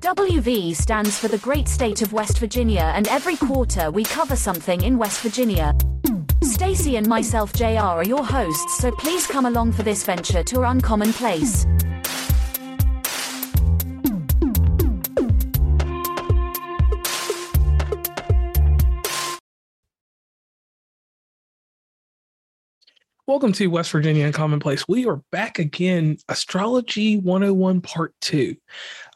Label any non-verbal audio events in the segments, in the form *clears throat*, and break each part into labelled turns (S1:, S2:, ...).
S1: WV stands for the great state of West Virginia and every quarter we cover something in West Virginia. Stacy and myself JR are your hosts so please come along for this venture to our uncommon place.
S2: Welcome to West Virginia Uncommon Place. We are back again, Astrology 101 Part 2.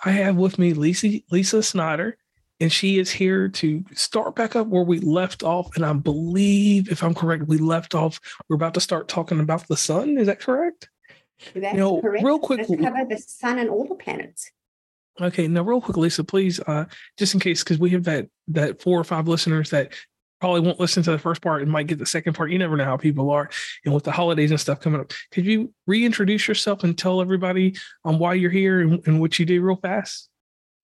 S2: I have with me Lisa, Lisa Snyder, and she is here to start back up where we left off. And I believe, if I'm correct, we left off, we're about to start talking about the sun. Is that correct?
S3: That's
S2: You know,
S3: correct.
S2: real quick-
S3: Let's cover the sun and all the planets.
S2: Okay, now real quick, Lisa, please, uh, just in case, because we have that that four or five listeners that probably won't listen to the first part and might get the second part. You never know how people are, and with the holidays and stuff coming up, could you reintroduce yourself and tell everybody on why you're here and, and what you do real fast?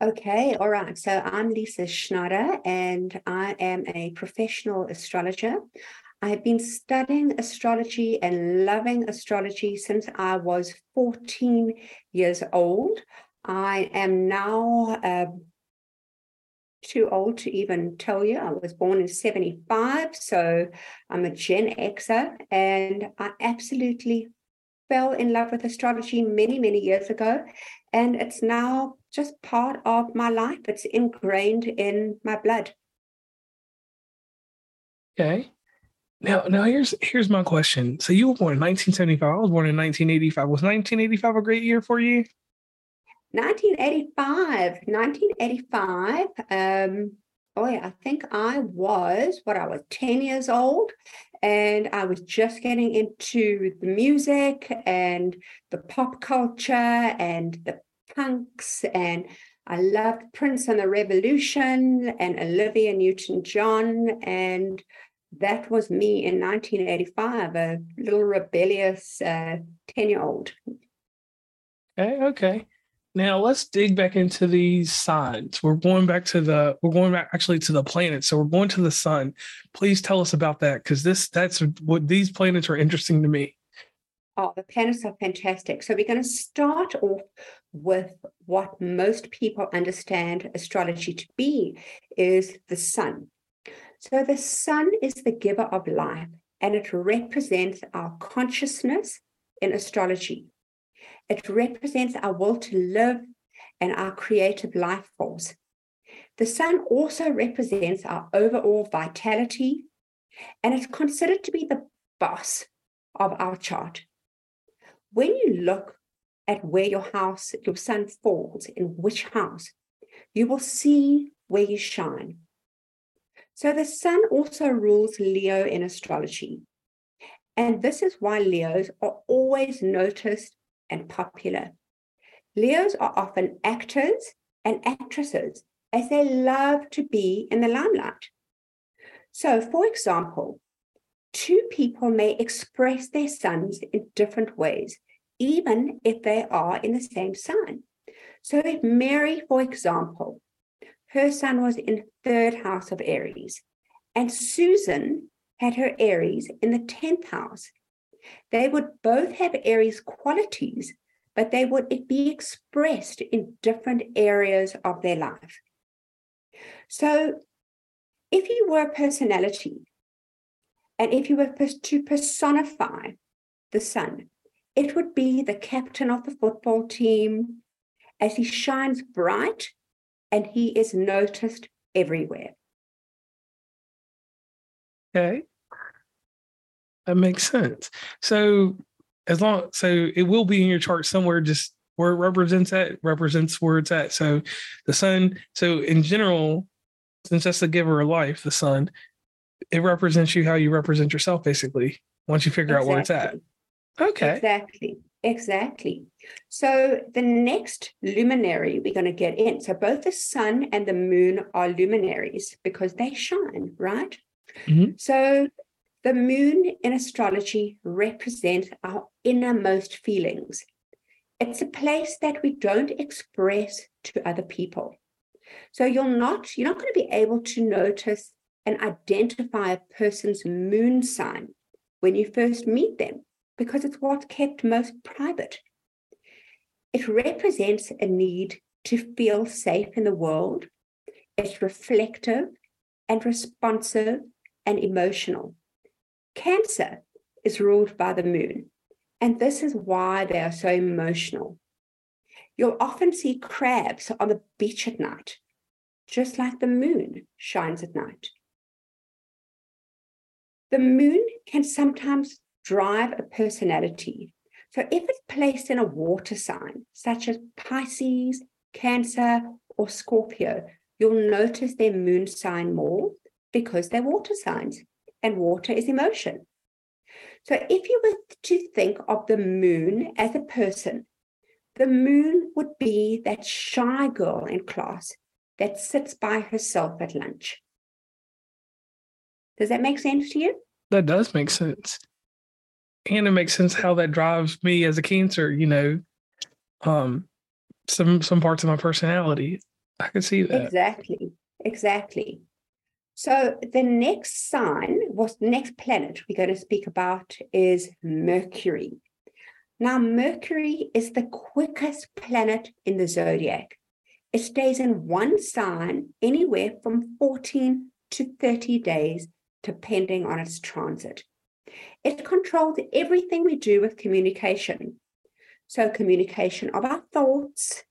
S3: Okay, all right. So I'm Lisa Schneider and I am a professional astrologer. I have been studying astrology and loving astrology since I was 14 years old. I am now uh, too old to even tell you. I was born in 75, so I'm a Gen Xer, and I absolutely fell in love with astrology many, many years ago. And it's now just part of my life. It's ingrained in my blood.
S2: Okay. Now, now here's here's my question. So you were born in 1975. I was born in 1985. Was 1985 a great year for you?
S3: 1985, 1985. Um, yeah, I think I was what I was 10 years old, and I was just getting into the music and the pop culture and the punks, and I loved Prince and the Revolution and Olivia Newton-John, and that was me in 1985, a little rebellious 10 year old.
S2: Okay, okay. Now let's dig back into these signs. We're going back to the we're going back actually to the planet. So we're going to the sun. Please tell us about that because this that's what these planets are interesting to me.
S3: Oh, the planets are fantastic. So we're going to start off with what most people understand astrology to be is the sun. So the sun is the giver of life and it represents our consciousness in astrology. It represents our will to live and our creative life force. The sun also represents our overall vitality and it's considered to be the boss of our chart. When you look at where your house, your sun falls, in which house, you will see where you shine. So the sun also rules Leo in astrology. And this is why Leos are always noticed and popular. Leos are often actors and actresses as they love to be in the limelight. So, for example, two people may express their suns in different ways, even if they are in the same sign. So, if Mary, for example, her sun was in third house of Aries, and Susan had her Aries in the 10th house, they would both have Aries qualities, but they would be expressed in different areas of their life. So, if you were a personality, and if you were to personify the sun, it would be the captain of the football team as he shines bright and he is noticed everywhere.
S2: Okay. That makes sense. So as long so it will be in your chart somewhere just where it represents that represents where it's at. So the sun, so in general, since that's the giver of life, the sun, it represents you how you represent yourself basically once you figure out where it's at. Okay.
S3: Exactly. Exactly. So the next luminary we're going to get in. So both the sun and the moon are luminaries because they shine, right?
S2: Mhm.
S3: So the moon in astrology represents our innermost feelings. It's a place that we don't express to other people. So you're not you're not going to be able to notice and identify a person's moon sign when you first meet them because it's what's kept most private. It represents a need to feel safe in the world. It's reflective and responsive and emotional. Cancer is ruled by the moon, and this is why they are so emotional. You'll often see crabs on the beach at night, just like the moon shines at night. The moon can sometimes drive a personality. So, if it's placed in a water sign, such as Pisces, Cancer, or Scorpio, you'll notice their moon sign more because they're water signs and water is emotion. So, if you were to think of the moon as a person, the moon would be that shy girl in class that sits by herself at lunch. Does that make sense to you?
S2: That does make sense. And it makes sense how that drives me as a cancer, you know, um, some some parts of my personality. I can see that.
S3: Exactly. Exactly. So the next sign, what next planet we're going to speak about is Mercury. Now, Mercury is the quickest planet in the zodiac. It stays in one sign anywhere from 14 to 30 days, depending on its transit. It controls everything we do with communication. So, communication of our thoughts,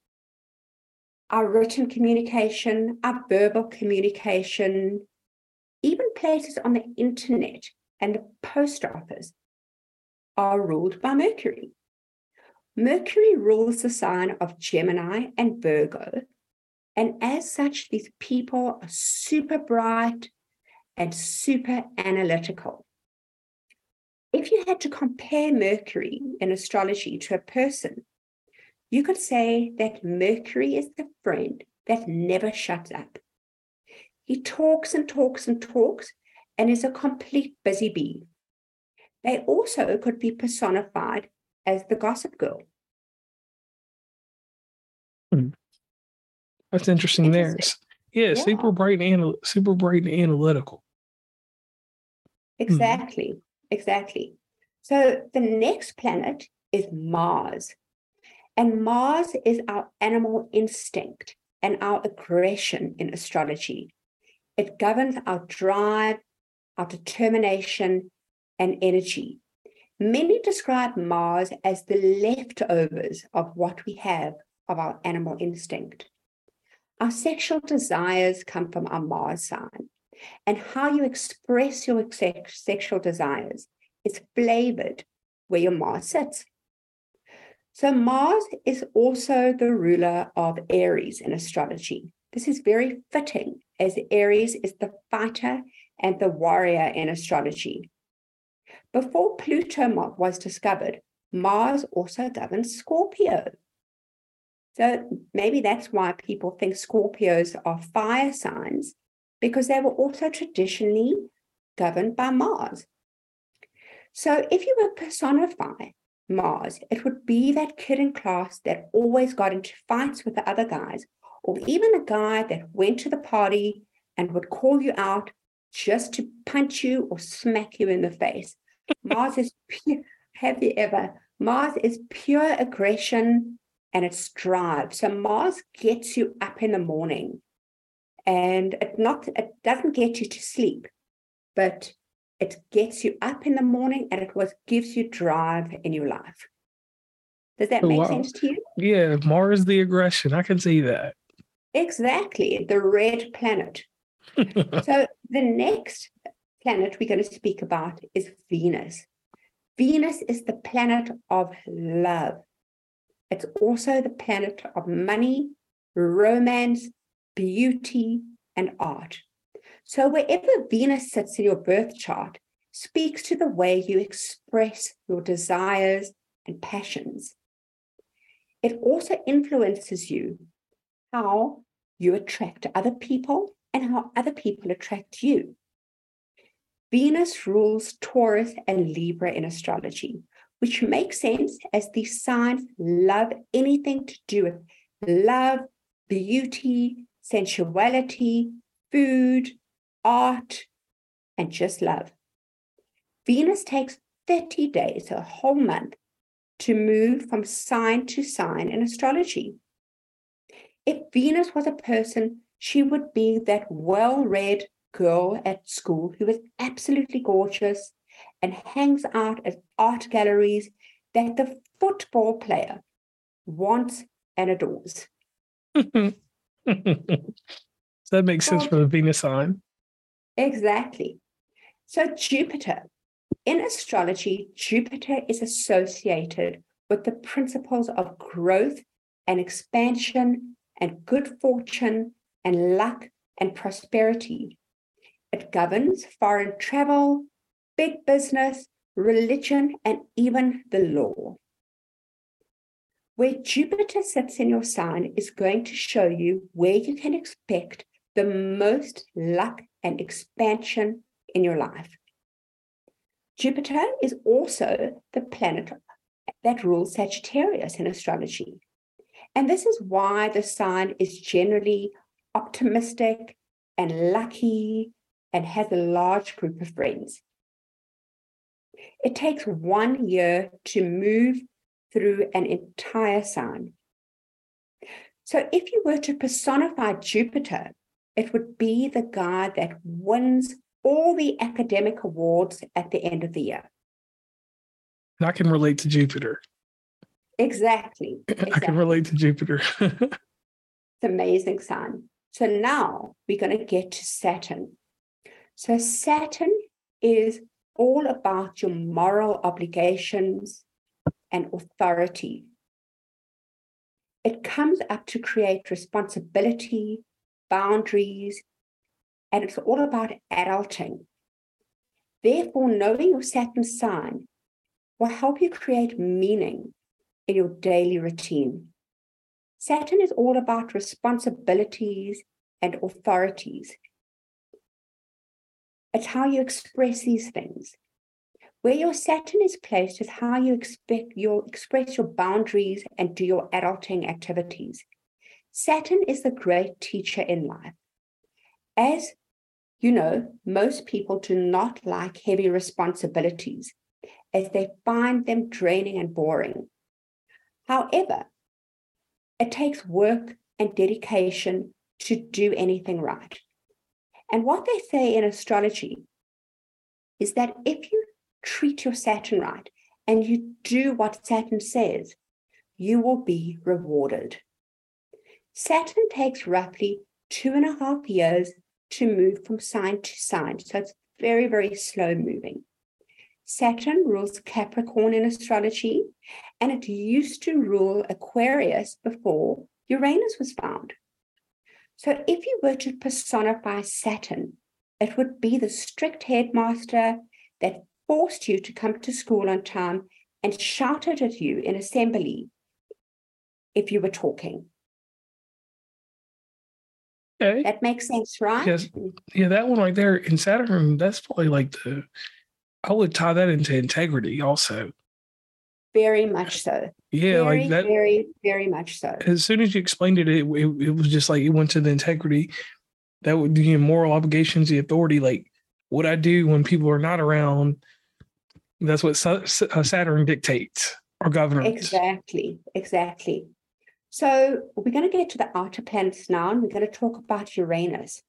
S3: our written communication, our verbal communication, even places on the internet and the post office are ruled by Mercury. Mercury rules the sign of Gemini and Virgo. And as such, these people are super bright and super analytical. If you had to compare Mercury in astrology to a person, you could say that Mercury is the friend that never shuts up. He talks and talks and talks and is a complete busy bee. They also could be personified as the gossip girl. Hmm.
S2: That's interesting there.
S3: Interesting.
S2: Yeah,
S3: Yeah.
S2: super bright and anal- super bright and analytical. Hmm.
S3: Exactly, exactly. So the next planet is Mars. And Mars is our animal instinct and our aggression in astrology. It governs our drive, our determination, and energy. Many describe Mars as the leftovers of what we have of our animal instinct. Our sexual desires come from our Mars sign, and how you express your sex- sexual desires is flavored where your Mars sits. So, Mars is also the ruler of Aries in astrology. This is very fitting as Aries is the fighter and the warrior in astrology. Before Pluto was discovered, Mars also governed Scorpio. So maybe that's why people think Scorpios are fire signs, because they were also traditionally governed by Mars. So if you were personify Mars, it would be that kid in class that always got into fights with the other guys, or even a guy that went to the party and would call you out just to punch you or smack you in the face. *laughs* Mars is pure, have you ever? Mars is pure aggression and it's drive. So Mars gets you up in the morning and it not it doesn't get you to sleep, but it gets you up in the morning and it was gives you drive in your life. Does that
S2: Oh,
S3: make
S2: wow.
S3: sense to you?
S2: Yeah, Mars the aggression. I can see that.
S3: Exactly, the red planet. *laughs* So the next planet we're going to speak about is Venus. Venus is the planet of love. It's also the planet of money, romance, beauty, and art. So wherever Venus sits in your birth chart speaks to the way you express your desires and passions. It also influences you how you attract other people and how other people attract you. Venus rules Taurus and Libra in astrology, which makes sense as these signs love anything to do with love, beauty, sensuality, food, art, and just love. Venus takes 30 days, a whole month, to move from sign to sign in astrology. If Venus was a person, she would be that well read girl at school who is absolutely gorgeous and hangs out at art galleries that the football player wants and adores.
S2: so *laughs* that makes sense for the Venus sign.
S3: Exactly. So, Jupiter, in astrology, Jupiter is associated with the principles of growth and expansion and good fortune and luck and prosperity. It governs foreign travel, big business, religion, and even the law. Where Jupiter sits in your sign is going to show you where you can expect the most luck and expansion in your life. Jupiter is also the planet that rules Sagittarius in astrology. And this is why the sign is generally optimistic and lucky and has a large group of friends. It takes one year to move through an entire sign. So if you were to personify Jupiter, it would be the guy that wins all the academic awards at the end of the year.
S2: I can relate to Jupiter.
S3: Exactly. exactly. *laughs*
S2: I can relate to Jupiter. *laughs*
S3: it's amazing sign. So now we're going to get to Saturn. So Saturn is all about your moral obligations and authority. It comes up to create responsibility, boundaries, and it's all about adulting. Therefore, knowing your Saturn sign will help you create meaning in your daily routine. Saturn is all about responsibilities and authorities. It's how you express these things. Where your Saturn is placed is how you expect your express your boundaries and do your adulting activities. Saturn is the great teacher in life. As you know, most people do not like heavy responsibilities as they find them draining and boring. However, it takes work and dedication to do anything right. And what they say in astrology is that if you treat your Saturn right and you do what Saturn says, you will be rewarded. Saturn takes roughly two and a half years to move from sign to sign. So it's very, very slow moving. Saturn rules Capricorn in astrology, and it used to rule Aquarius before Uranus was found. So if you were to personify Saturn, it would be the strict headmaster that forced you to come to school on time and shouted at you in assembly if you were talking.
S2: Okay.
S3: That makes sense, right?
S2: Yes. Yeah, that one right there in Saturn, that's probably like the, I would tie that into integrity also.
S3: Very much so.
S2: Yeah,
S3: very,
S2: like that.
S3: Very, very much so.
S2: As soon as you explained it, it, it, it was just like it went to the integrity. That would be moral obligations, the authority. Like what I do when people are not around. That's what uh, Saturn dictates or governs.
S3: Exactly. Exactly. So we're going to get to the outer planets now, and we're going to talk about Uranus.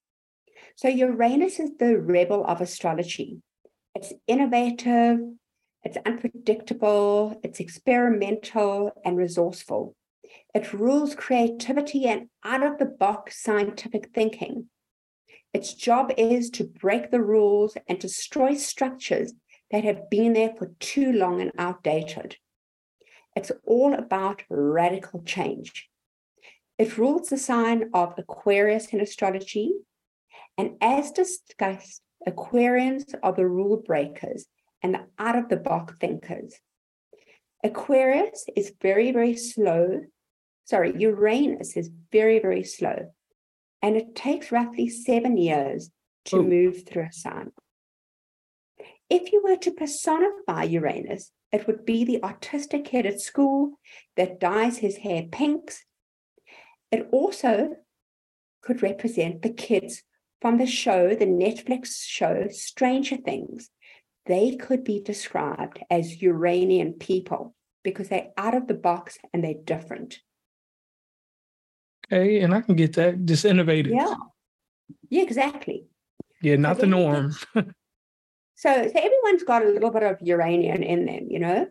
S3: So Uranus is the rebel of astrology. It's innovative, it's unpredictable, it's experimental and resourceful. It rules creativity and out of the box scientific thinking. Its job is to break the rules and destroy structures that have been there for too long and outdated. It's all about radical change. It rules the sign of Aquarius in astrology. And as discussed, Aquarians are the rule breakers and the out of the box thinkers. Aquarius is very, very slow. Sorry, Uranus is very, very slow. And it takes roughly seven years to oh. move through a sign. If you were to personify Uranus, it would be the artistic kid at school that dyes his hair pinks. It also could represent the kids from the show, the Netflix show Stranger Things. They could be described as Uranian people because they're out of the box and they're different.
S2: Okay, and I can get that. Just innovative.
S3: Yeah. Yeah, exactly.
S2: Yeah, not the norm. *laughs*
S3: So, so everyone's got a little bit of uranium in them, you know.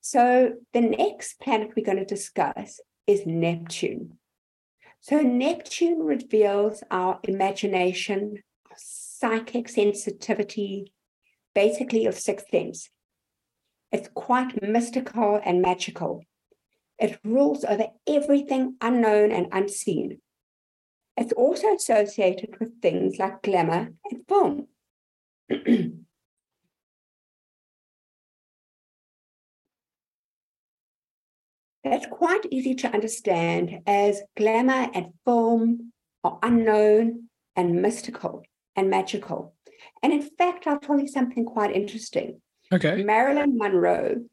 S3: So the next planet we're going to discuss is Neptune. So Neptune reveals our imagination, our psychic sensitivity, basically of sixth sense. It's quite mystical and magical. It rules over everything unknown and unseen. It's also associated with things like glamour and film. *clears throat* That's quite easy to understand as glamour and film are unknown and mystical and magical. And in fact, I'll tell you something quite interesting.
S2: Okay.
S3: Marilyn Monroe.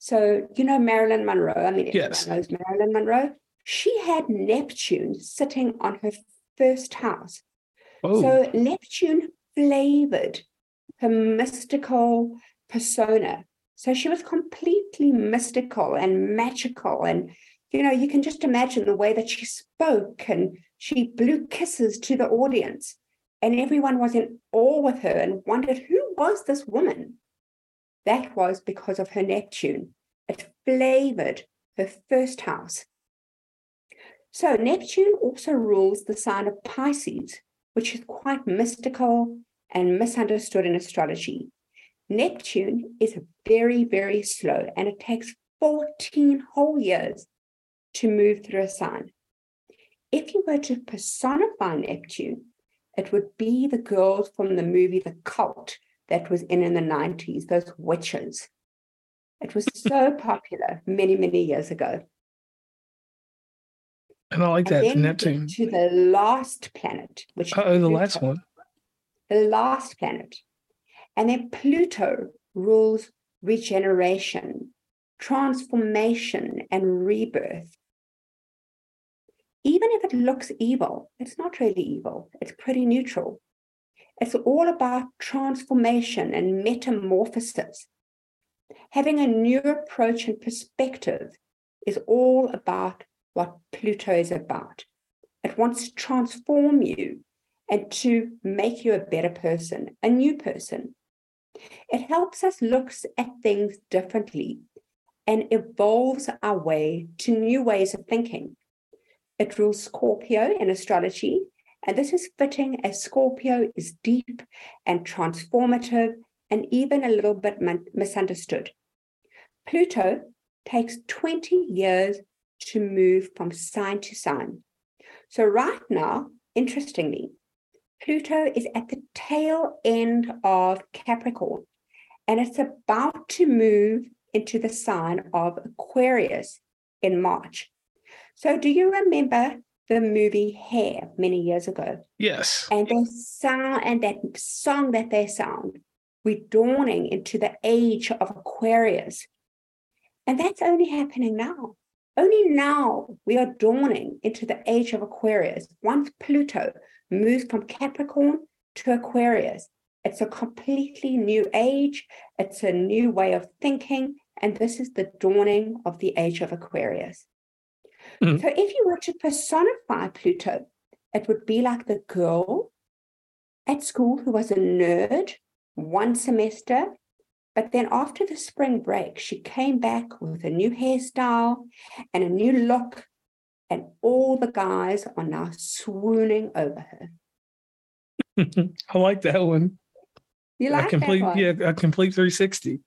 S3: So, you know Marilyn Monroe? I mean,
S2: Yes.
S3: everyone knows Marilyn Monroe. She had Neptune sitting on her first house.
S2: Oh,
S3: So Neptune flavored her mystical persona. So she was completely mystical and magical. And, you know, you can just imagine the way that she spoke and she blew kisses to the audience. And everyone was in awe with her and wondered who was this woman? That was because of her Neptune. It flavored her first house. So Neptune also rules the sign of Pisces, which is quite mystical and misunderstood in astrology. Neptune is very, very slow and it takes 14 whole years to move through a sign. If you were to personify Neptune, it would be the girls from the movie The Cult that was in in the 90s, those witches. It was *laughs* so popular many, many years ago.
S2: and I like
S3: And
S2: that.
S3: then we get
S2: Neptune.
S3: To the last planet, which
S2: oh, the last one.
S3: the last planet. And then Pluto rules regeneration, transformation, and rebirth. Even if it looks evil, it's not really evil, it's pretty neutral. It's all about transformation and metamorphosis. Having a new approach and perspective is all about what Pluto is about. It wants to transform you and to make you a better person, a new person. It helps us look at things differently and evolves our way to new ways of thinking. It rules Scorpio in astrology, and this is fitting as Scorpio is deep and transformative and even a little bit misunderstood. Pluto takes 20 years to move from sign to sign. So, right now, interestingly, Pluto is at the tail end of Capricorn and it's about to move into the sign of Aquarius in March. So, do you remember the movie Hair many years ago?
S2: Yes.
S3: And the sound and that song that they sound, we're dawning into the age of Aquarius. And that's only happening now. Only now we are dawning into the age of Aquarius. Once Pluto moves from Capricorn to Aquarius, it's a completely new age, it's a new way of thinking, and this is the dawning of the age of Aquarius.
S2: Mhm.
S3: So if you were to personify Pluto, it would be like the girl at school who was a nerd one semester, but then after the spring break, she came back with a new hairstyle and a new look, and all the guys are now swooning over her. *laughs*
S2: I like that one.
S3: You
S2: a
S3: like
S2: complete,
S3: that one?
S2: yeah, a complete 360.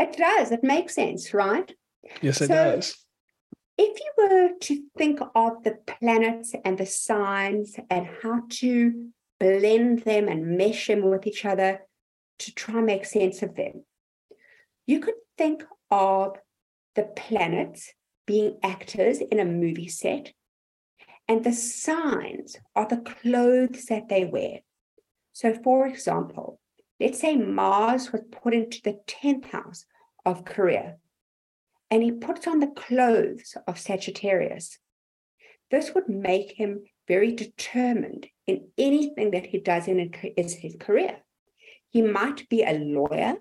S3: It does. It makes sense, right?
S2: Yes, it
S3: So-
S2: does.
S3: If you were to think of the planets and the signs and how to blend them and mesh them with each other to try and make sense of them, you could think of the planets being actors in a movie set, and the signs are the clothes that they wear. So, for example, let's say Mars was put into the 10th house of career, and he puts on the clothes of Sagittarius, this would make him very determined in anything that he does in his career. He might be a lawyer,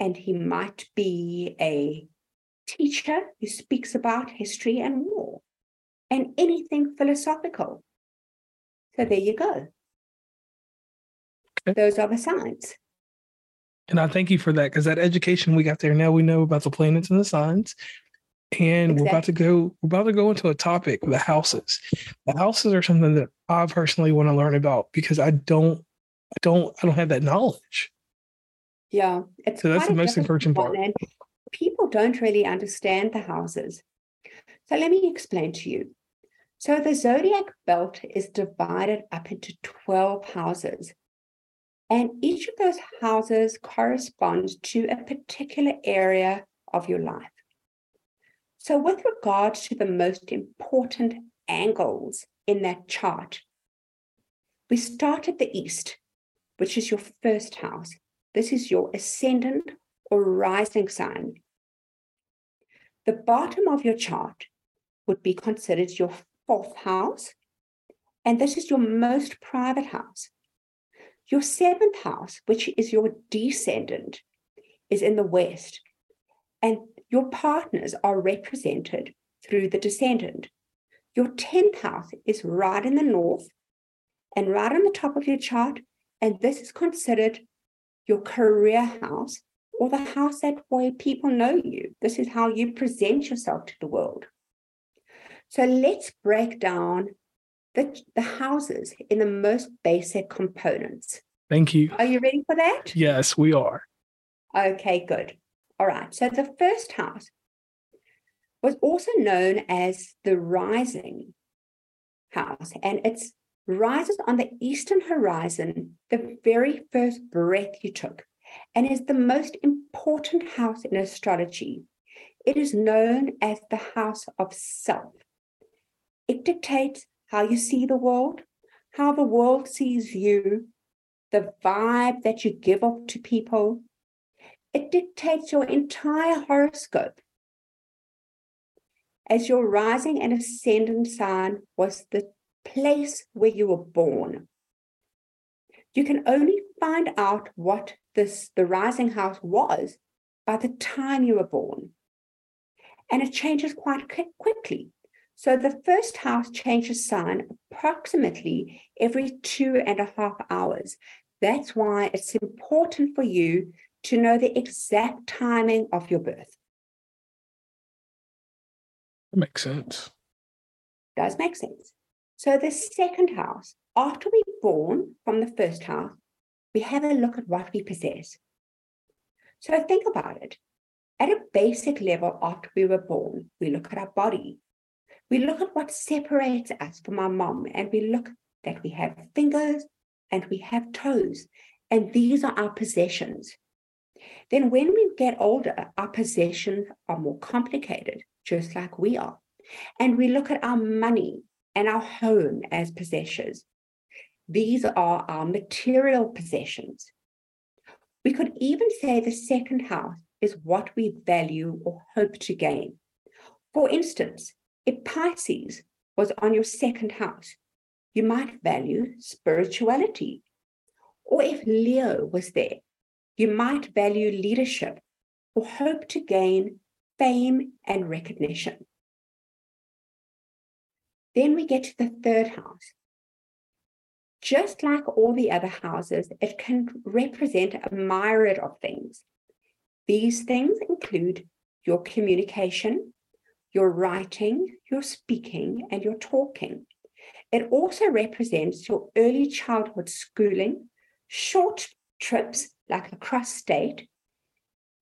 S3: and he might be a teacher who speaks about history and war, and anything philosophical. So there you go. Okay. Those are the signs.
S2: And I thank you for that because that education we got there. Now we know about the planets and the signs. And exactly. we're about to go, we're about to go into a topic, the houses. The houses are something that I personally want to learn about because I don't, I don't, I don't have that knowledge.
S3: Yeah.
S2: It's so that's the most encouraging part. And
S3: people don't really understand the houses. So let me explain to you. So the zodiac belt is divided up into 12 houses. And each of those houses corresponds to a particular area of your life. So, with regards to the most important angles in that chart, we start at the east, which is your first house. This is your ascendant or rising sign. The bottom of your chart would be considered your fourth house, and this is your most private house. Your seventh house, which is your descendant, is in the west, and your partners are represented through the descendant. Your 10th house is right in the north and right on the top of your chart, and this is considered your career house or the house that way people know you. This is how you present yourself to the world. So let's break down the, the houses in the most basic components.
S2: Thank you.
S3: Are you ready for that?
S2: Yes, we are.
S3: Okay, good. All right. So the first house was also known as the rising house, and it rises on the eastern horizon the very first breath you took, and is the most important house in astrology. It is known as the house of self. It dictates how you see the world, how the world sees you, the vibe that you give off to people. It dictates your entire horoscope. As your rising and ascendant sign was the place where you were born. You can only find out what this the rising house was by the time you were born. And it changes quite quickly. So the first house changes sign approximately every two and a half hours. That's why it's important for you to know the exact timing of your birth.
S2: That makes sense.
S3: Does make sense. So the second house, after we're born from the first house, we have a look at what we possess. So think about it. At a basic level, after we were born, we look at our body, we look at what separates us from our mom, and we look that we have fingers and we have toes, and these are our possessions. Then, when we get older, our possessions are more complicated, just like we are. And we look at our money and our home as possessions. These are our material possessions. We could even say the second house is what we value or hope to gain. For instance, if Pisces was on your second house, you might value spirituality. Or if Leo was there, you might value leadership or hope to gain fame and recognition. Then we get to the third house. Just like all the other houses, it can represent a myriad of things. These things include your communication, your writing, your speaking, and your talking. It also represents your early childhood schooling, short trips like across state,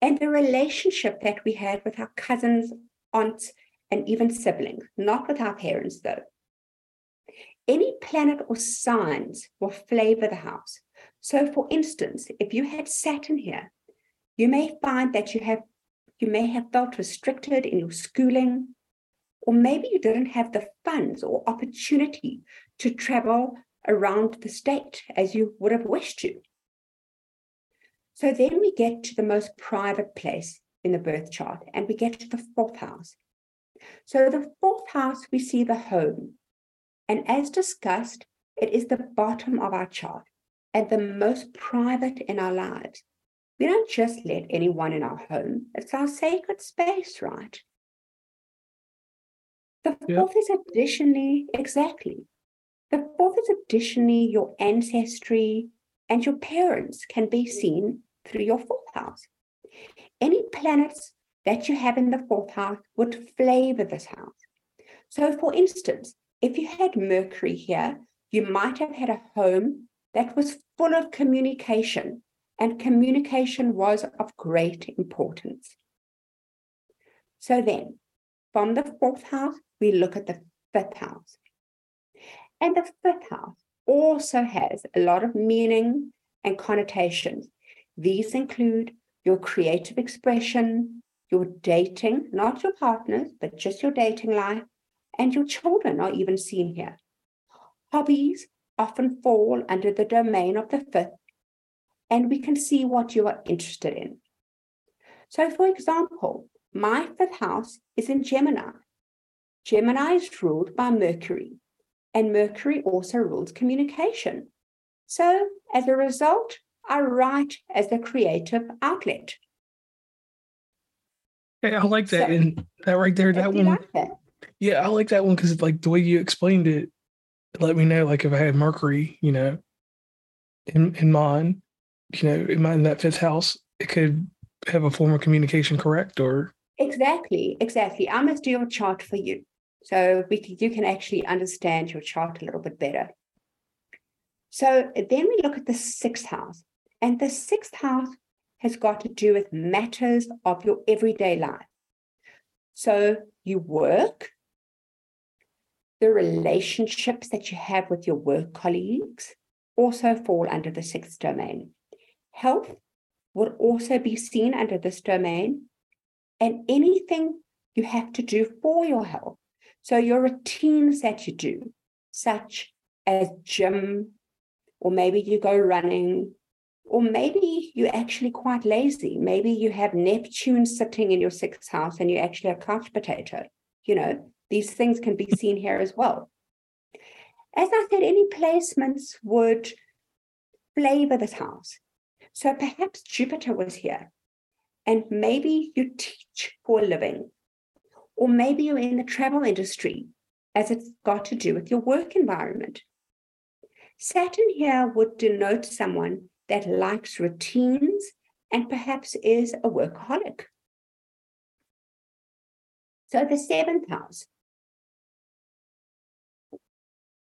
S3: and the relationship that we had with our cousins, aunts, and even siblings, not with our parents though. Any planet or signs will flavor the house. So, for instance, if you had Saturn here, you may find that you have you may have felt restricted in your schooling, or maybe you didn't have the funds or opportunity to travel around the state as you would have wished to. So then we get to the most private place in the birth chart and we get to the fourth house. So the fourth house, we see the home. And as discussed, it is the bottom of our chart and the most private in our lives. We don't just let anyone in our home, it's our sacred space, right? The fourth is additionally, exactly. The fourth is additionally your ancestry and your parents can be seen through your fourth house. Any planets that you have in the fourth house would flavor this house. So, for instance, if you had Mercury here, you might have had a home that was full of communication, and communication was of great importance. So, then from the fourth house, we look at the fifth house. And the fifth house also has a lot of meaning and connotations. These include your creative expression, your dating, not your partners, but just your dating life, and your children are even seen here. Hobbies often fall under the domain of the fifth, and we can see what you are interested in. So, for example, my fifth house is in Gemini. Gemini is ruled by Mercury, and Mercury also rules communication. So, as a result, I write as a creative outlet.
S2: Hey, I like that. So, and that right there, that one. Like? Yeah, I like that one because like the way you explained it, let me know like if I had Mercury, you know, in in mine, you know, in my in that fifth house, it could have a form of communication, correct? Or
S3: exactly, exactly. I must do your chart for you. So we can, you can actually understand your chart a little bit better. So then we look at the sixth house. And the sixth house has got to do with matters of your everyday life. So you work, the relationships that you have with your work colleagues also fall under the sixth domain. Health would also be seen under this domain, and anything you have to do for your health so your routines that you do, such as gym, or maybe you go running, or maybe you're actually quite lazy. Maybe you have Neptune sitting in your sixth house and you actually have couch potato. You know, these things can be seen here as well. As I said, any placements would flavor this house. So perhaps Jupiter was here, and maybe you teach for a living, or maybe you're in the travel industry as it's got to do with your work environment. Saturn here would denote someone that likes routines and perhaps is a workaholic. So the seventh house.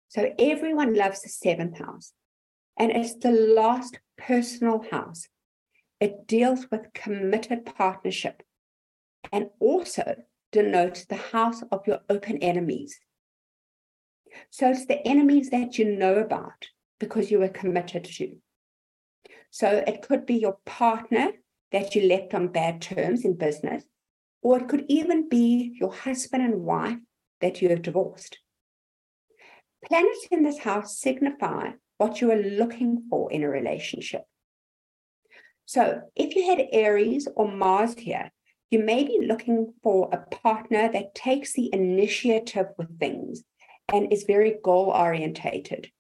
S3: So everyone loves the seventh house, and it's the last personal house. It deals with committed partnership and also denotes the house of your open enemies. So it's the enemies that you know about because you were committed to. So it could be your partner that you left on bad terms in business, or it could even be your husband and wife that you have divorced. Planets in this house signify what you are looking for in a relationship. So if you had Aries or Mars here, you may be looking for a partner that takes the initiative with things and is very goal orientated.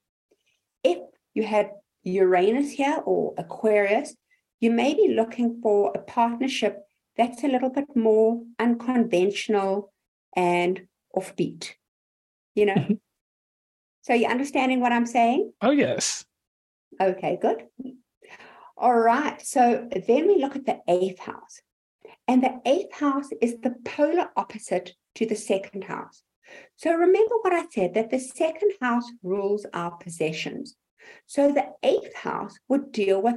S3: If you had Uranus here or Aquarius, you may be looking for a partnership that's a little bit more unconventional and offbeat. You know? Mm-hmm. so you're understanding what I'm saying?
S2: Oh, yes.
S3: Okay, good. All right. So then we look at the eighth house. And the eighth house is the polar opposite to the second house. So remember what I said that the second house rules our possessions. So the eighth house would deal with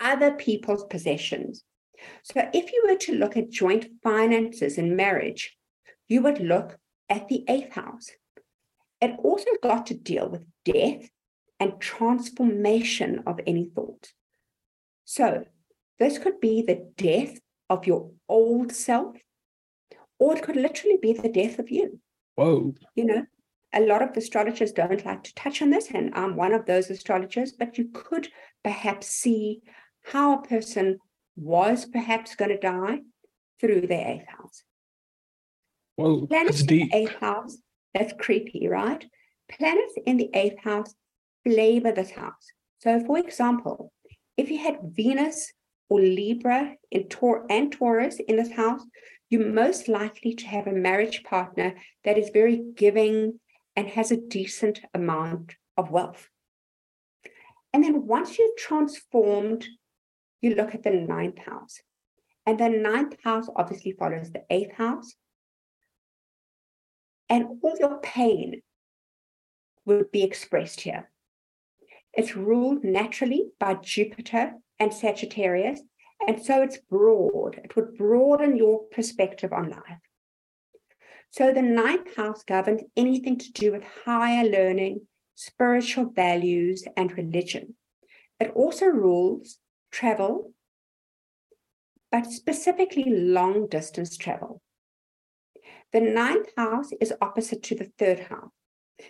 S3: other people's possessions. So if you were to look at joint finances in marriage, you would look at the eighth house. It also got to deal with death and transformation of any thought. So this could be the death of your old self, or it could literally be the death of you.
S2: Whoa.
S3: You know, a lot of astrologers don't like to touch on this, and I'm one of those astrologers, but you could perhaps see how a person was perhaps going to die through their eighth house.
S2: Well,
S3: Planets
S2: that's
S3: in
S2: deep.
S3: the eighth house, that's creepy, right? Planets in the eighth house flavor this house. So, for example, if you had Venus or Libra in Tor- and Taurus in this house, you're most likely to have a marriage partner that is very giving and has a decent amount of wealth. And then once you've transformed, you look at the ninth house. And the ninth house obviously follows the eighth house. And all your pain would be expressed here. It's ruled naturally by Jupiter and Sagittarius, and so it's broad. It would broaden your perspective on life. So the ninth house governs anything to do with higher learning, spiritual values, and religion. It also rules travel, but specifically long distance travel. The ninth house is opposite to the third house.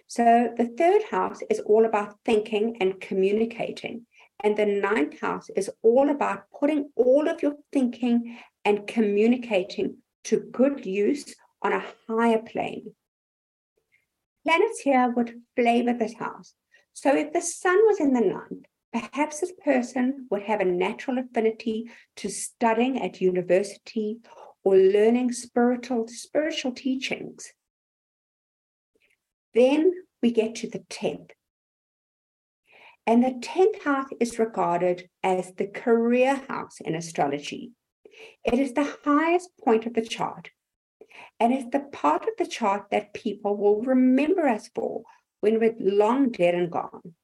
S3: So the third house is all about thinking and communicating. And the ninth house is all about putting all of your thinking and communicating to good use on a higher plane. Planets here would flavor this house. So if the sun was in the ninth, perhaps this person would have a natural affinity to studying at university or learning spiritual spiritual teachings. Then we get to the 10th. And the 10th house is regarded as the career house in astrology. It is the highest point of the chart. And it's the part of the chart that people will remember us for when we're long dead and gone.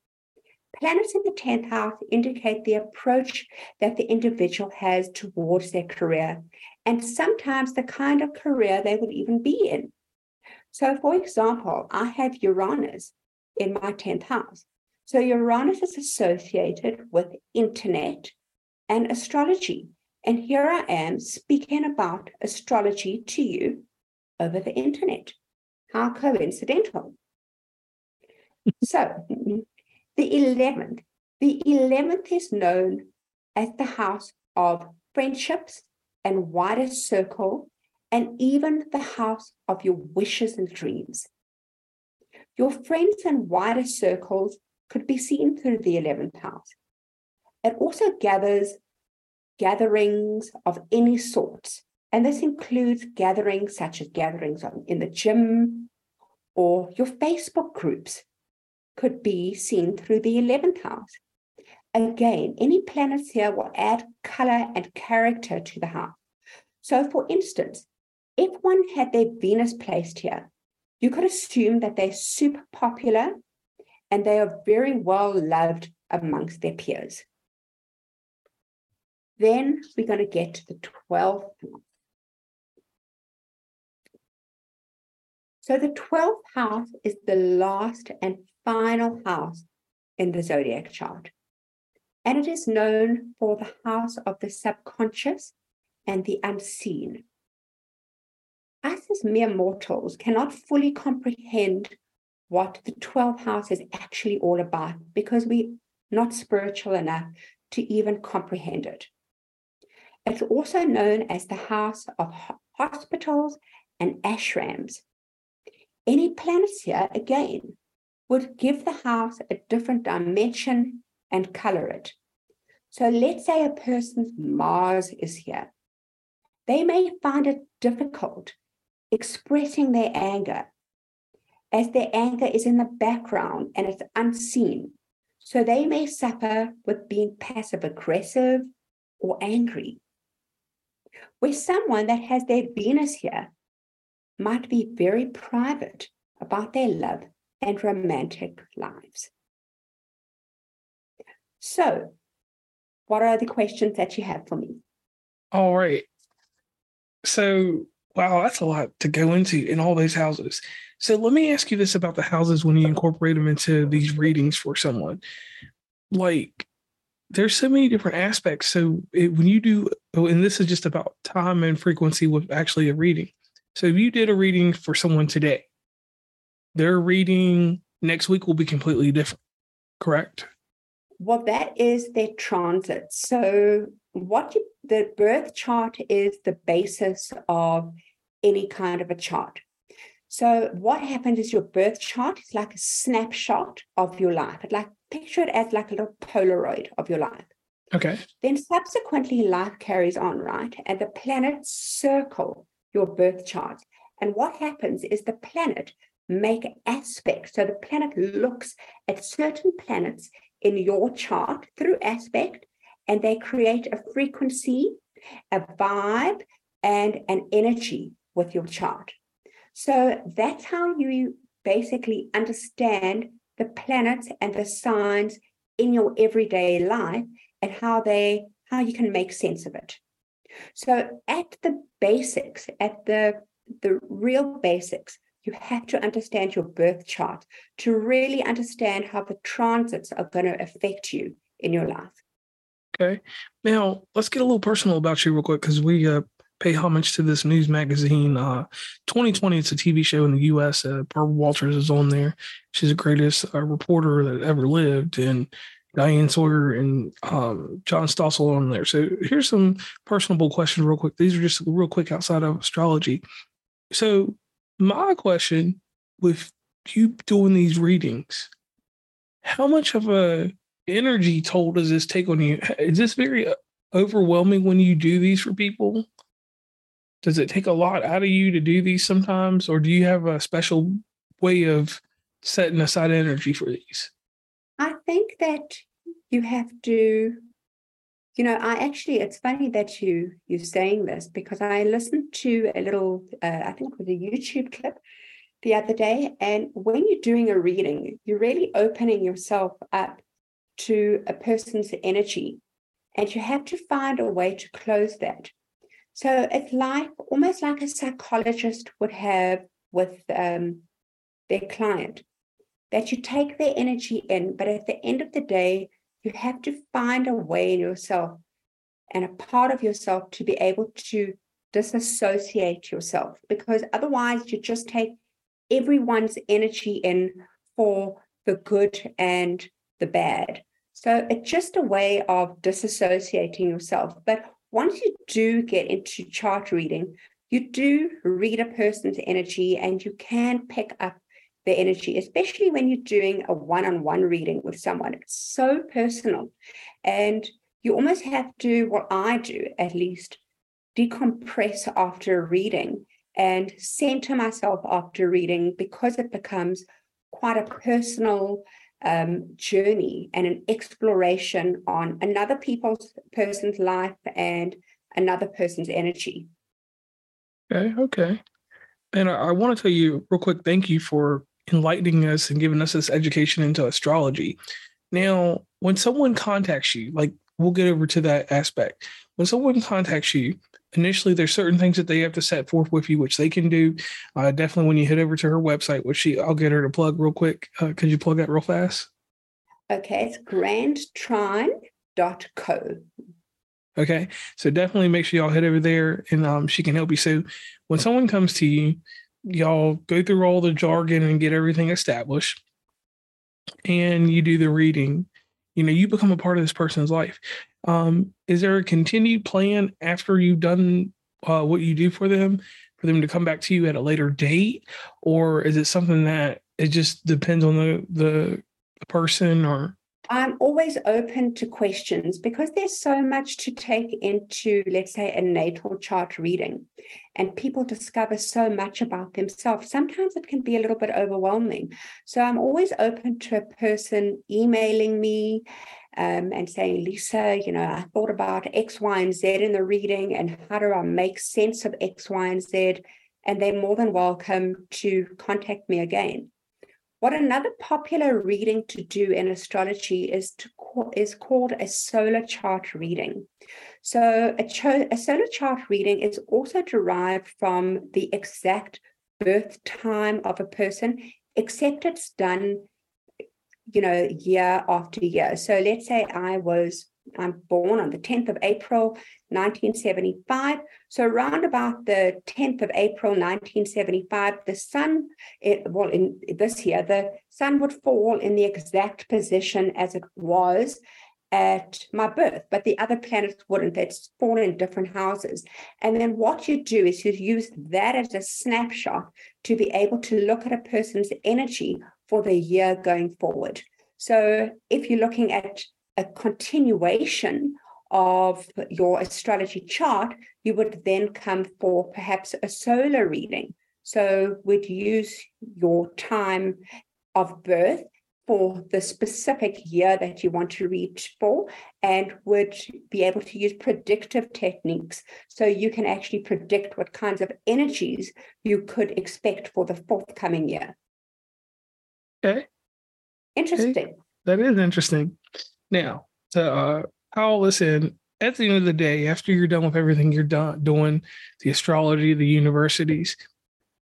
S3: Planets in the 10th house indicate the approach that the individual has towards their career, and sometimes the kind of career they would even be in. So, for example, I have Uranus in my 10th house. So, Uranus is associated with internet and astrology. And here I am speaking about astrology to you over the internet. How coincidental. *laughs* so, the 11th, the 11th is known as the house of friendships and wider circle and even the house of your wishes and dreams. Your friends and wider circles could be seen through the 11th house. It also gathers gatherings of any sort, and this includes gatherings such as gatherings in the gym or your Facebook groups could be seen through the 11th house. Again, any planets here will add color and character to the house. So, for instance, if one had their Venus placed here, you could assume that they're super popular and they are very well loved amongst their peers. Then we're going to get to the 12th house. So the 12th house is the last and final house in the zodiac chart. And it is known for the house of the subconscious and the unseen. Us as mere mortals cannot fully comprehend what the 12th house is actually all about because we're not spiritual enough to even comprehend it. It's also known as the house of hospitals and ashrams. Any planets here, again, would give the house a different dimension and color it. So let's say a person's Mars is here. They may find it difficult expressing their anger as their anger is in the background and it's unseen. So they may suffer with being passive aggressive or angry. Where someone that has their Venus here might be very private about their love and romantic lives. So, what are the questions that you have for me?
S2: All right. So, wow, that's a lot to go into in all those houses. So, let me ask you this about the houses when you incorporate them into these readings for someone. Like, there's so many different aspects. So, it, when you do, oh, and this is just about time and frequency with actually a reading. So, if you did a reading for someone today, their reading next week will be completely different, correct?
S3: Well, that is their transit. So, what you, the birth chart is the basis of any kind of a chart. So, what happens is your birth chart is like a snapshot of your life. It like picture it as like a little Polaroid of your life.
S2: Okay.
S3: Then subsequently, life carries on, right? And the planets circle your birth chart. And what happens is the planet make aspects. So the planet looks at certain planets in your chart through aspect, and they create a frequency, a vibe, and an energy with your chart. So that's how you basically understand the planets and the signs in your everyday life and how they how you can make sense of it. So at the basics, at the the real basics, you have to understand your birth chart to really understand how the transits are going to affect you in your life.
S2: Okay. Now let's get a little personal about you real quick because we uh, pay homage to this news magazine. Uh, 2020, it's a TV show in the U.S. Uh, Barbara Walters is on there. She's the greatest uh, reporter that ever lived, and Diane Sawyer and um, John Stossel on there. So here's some personable questions, real quick. These are just real quick outside of astrology. So my question with you doing these readings, how much of a energy toll does this take on you? Is this very uh, overwhelming when you do these for people? Does it take a lot out of you to do these sometimes, or do you have a special way of setting aside energy for these?
S3: I think that you have to you know i actually it's funny that you you're saying this because i listened to a little uh, i think it was a youtube clip the other day. And when you're doing a reading you're really opening yourself up to a person's energy. And you have to find a way to close that so it's like almost like a psychologist would have with um, their client that you take their energy in but at the end of the day you have to find a way in yourself and a part of yourself to be able to disassociate yourself because otherwise you just take everyone's energy in for the good and the bad. So it's just a way of disassociating yourself. But once you do get into chart reading, you do read a person's energy and you can pick up the energy, especially when you're doing a one on one reading with someone. It's so personal. And you almost have to, what I do at least, decompress after a reading and center myself after reading because it becomes quite a personal um, journey and an exploration on another people's person's life and another person's energy.
S2: Okay, okay. And I, I want to tell you real quick, thank you for enlightening us and giving us this education into astrology. Now, when someone contacts you, like we'll get over to that aspect. When someone contacts you, initially there's certain things that they have to set forth with you, which they can do. Uh, definitely when you head over to her website, which she I'll get her to plug real quick. Uh, could you plug that real fast?
S3: Okay, it's grandtrine.co.
S2: Okay, so definitely make sure y'all head over there and um, she can help you. So when someone comes to you, y'all go through all the jargon and get everything established and you do the reading you know you become a part of this person's life. Um, is there a continued plan after you've done uh, what you do for them for them to come back to you at a later date? Or is it something that it just depends on the the, person or
S3: I'm always open to questions because there's so much to take into, let's say, a natal chart reading, and people discover so much about themselves. Sometimes it can be a little bit overwhelming. So I'm always open to a person emailing me um, and saying, Lisa, you know, I thought about X, Y, and Z in the reading, and how do I make sense of X, Y, and Z? And they're more than welcome to contact me again. What another popular reading to do in astrology is to call, is called a solar chart reading. So a, cho- a solar chart reading is also derived from the exact birth time of a person, except it's done, you know, year after year. So let's say I was I'm born on the 10th of April, 1975. So around about the 10th of April, 1975, the sun, it, well, in this year, the sun would fall in the exact position as it was at my birth, but the other planets wouldn't. They'd fall in different houses. And then what you do is you use that as a snapshot to be able to look at a person's energy for the year going forward. So if you're looking at a continuation of your astrology chart, you would then come for perhaps a solar reading. So we'd use your time of birth for the specific year that you want to reach for and would be able to use predictive techniques so you can actually predict what kinds of energies you could expect for the forthcoming year.
S2: Okay.
S3: Interesting. Okay.
S2: That is interesting. Now, to uh, this in, at the end of the day, after you're done with everything you're done doing, the astrology, the universities,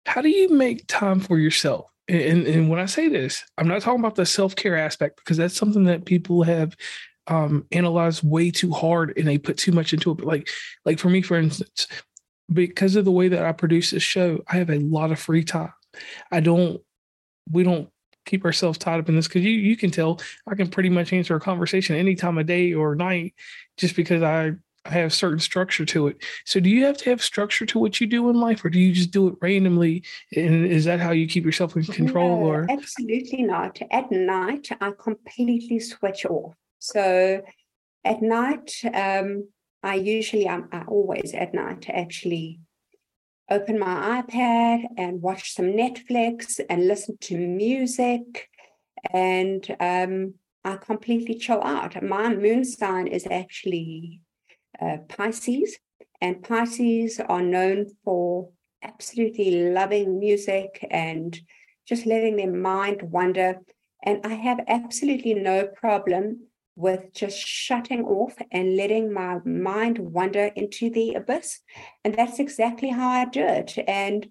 S2: how do you make time for yourself? And, and when I say this, I'm not talking about the self care aspect because that's something that people have um, analyzed way too hard and they put too much into it. But like, like for me, for instance, because of the way that I produce this show, I have a lot of free time. I don't, we don't keep ourselves tied up in this because you you can tell I can pretty much answer a conversation any time of day or night just because I I have certain structure to it. So do you have to have structure to what you do in life or do you just do it randomly? And is that how you keep yourself in control
S3: no,
S2: or
S3: absolutely not. At night I completely switch off. So at night, um, I usually I'm I always at night actually open my iPad and watch some Netflix and listen to music. And um, I completely chill out. My moon sign is actually uh, Pisces, and Pisces are known for absolutely loving music and just letting their mind wander. And I have absolutely no problem with just shutting off and letting my mind wander into the abyss. And that's exactly how I do it. And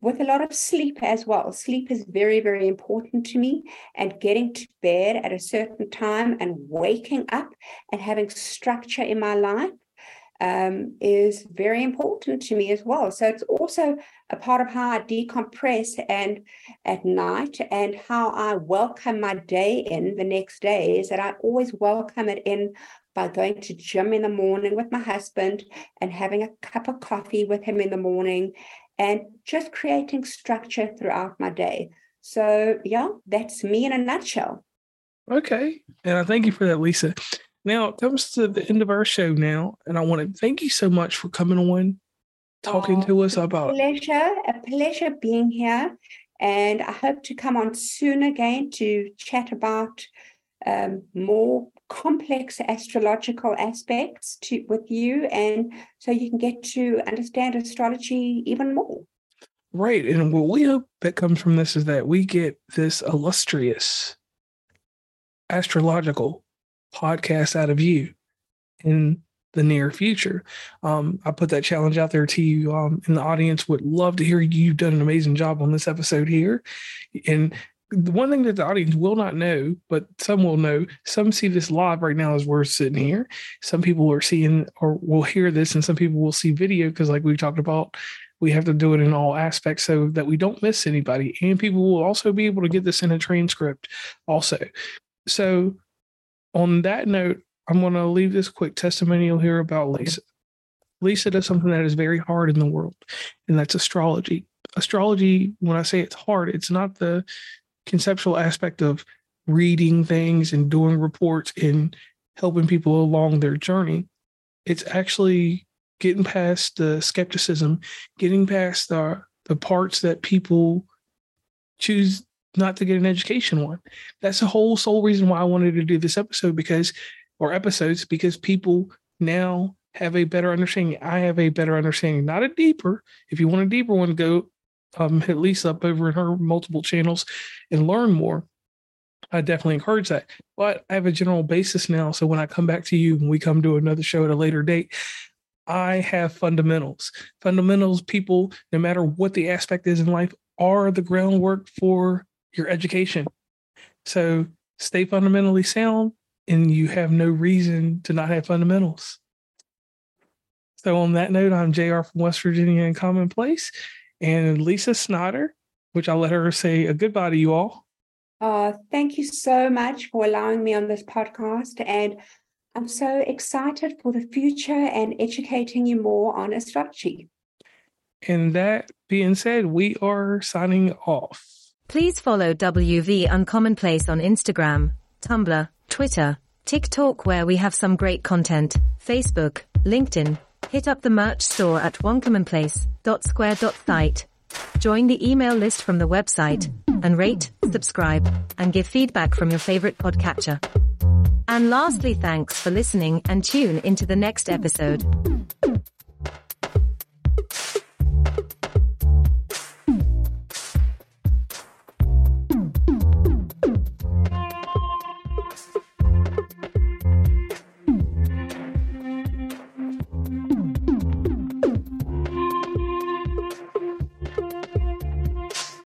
S3: with a lot of sleep as well. Sleep is very, very important to me. And getting to bed at a certain time and waking up and having structure in my life um, is very important to me as well. So it's also a part of how I decompress and at night and how I welcome my day in the next day is that I always welcome it in by going to gym in the morning with my husband and having a cup of coffee with him in the morning and just creating structure throughout my day. So yeah, that's me in a nutshell.
S2: Okay. And I thank you for that, Lisa. Now it comes to the end of our show now, and I want to thank you so much for coming on, talking oh, to us about
S3: pleasure, a pleasure being here, and I hope to come on soon again to chat about um, more complex astrological aspects to with you, and so you can get to understand astrology even more.
S2: Right, and what we hope that comes from this is that we get this illustrious astrological podcast out of you in the near future. Um, I put that challenge out there to you um, in the audience. Would love to hear you've done an amazing job on this episode here. And the one thing that the audience will not know, but some will know, some see this live right now as we're sitting here. Some people are seeing or will hear this, and some people will see video because, like we talked about, we have to do it in all aspects so that we don't miss anybody. And people will also be able to get this in a transcript also. So on that note, I'm going to leave this quick testimonial here about Lisa. Lisa does something that is very hard in the world, and that's astrology. Astrology, when I say it's hard, it's not the conceptual aspect of reading things and doing reports and helping people along their journey. It's actually getting past the skepticism, getting past the, the parts that people choose not to get an education one. That's the whole sole reason why I wanted to do this episode because, or episodes, because people now have a better understanding. I have a better understanding, not a deeper. If you want a deeper one, go um, hit Lisa up over in her multiple channels and learn more. I definitely encourage that. But I have a general basis now. So when I come back to you and we come to another show at a later date, I have fundamentals. Fundamentals, people, no matter what the aspect is in life, are the groundwork for your education. So stay fundamentally sound, and you have no reason to not have fundamentals. So, on that note, I'm JR from West Virginia Uncommonplace, and Lisa Snyder, which I'll let her say a goodbye to you all.
S3: Uh, thank you so much for allowing me on this podcast. And I'm so excited for the future and educating you more on astrology.
S2: And that being said, we are signing off.
S4: Please follow WV Uncommonplace on Instagram, Tumblr, Twitter, TikTok, where we have some great content, Facebook, LinkedIn. Hit up the merch store at uncommonplace.square.site. Join the email list from the website and rate, subscribe, and give feedback from your favorite podcatcher. And lastly, thanks for listening and tune into the next episode.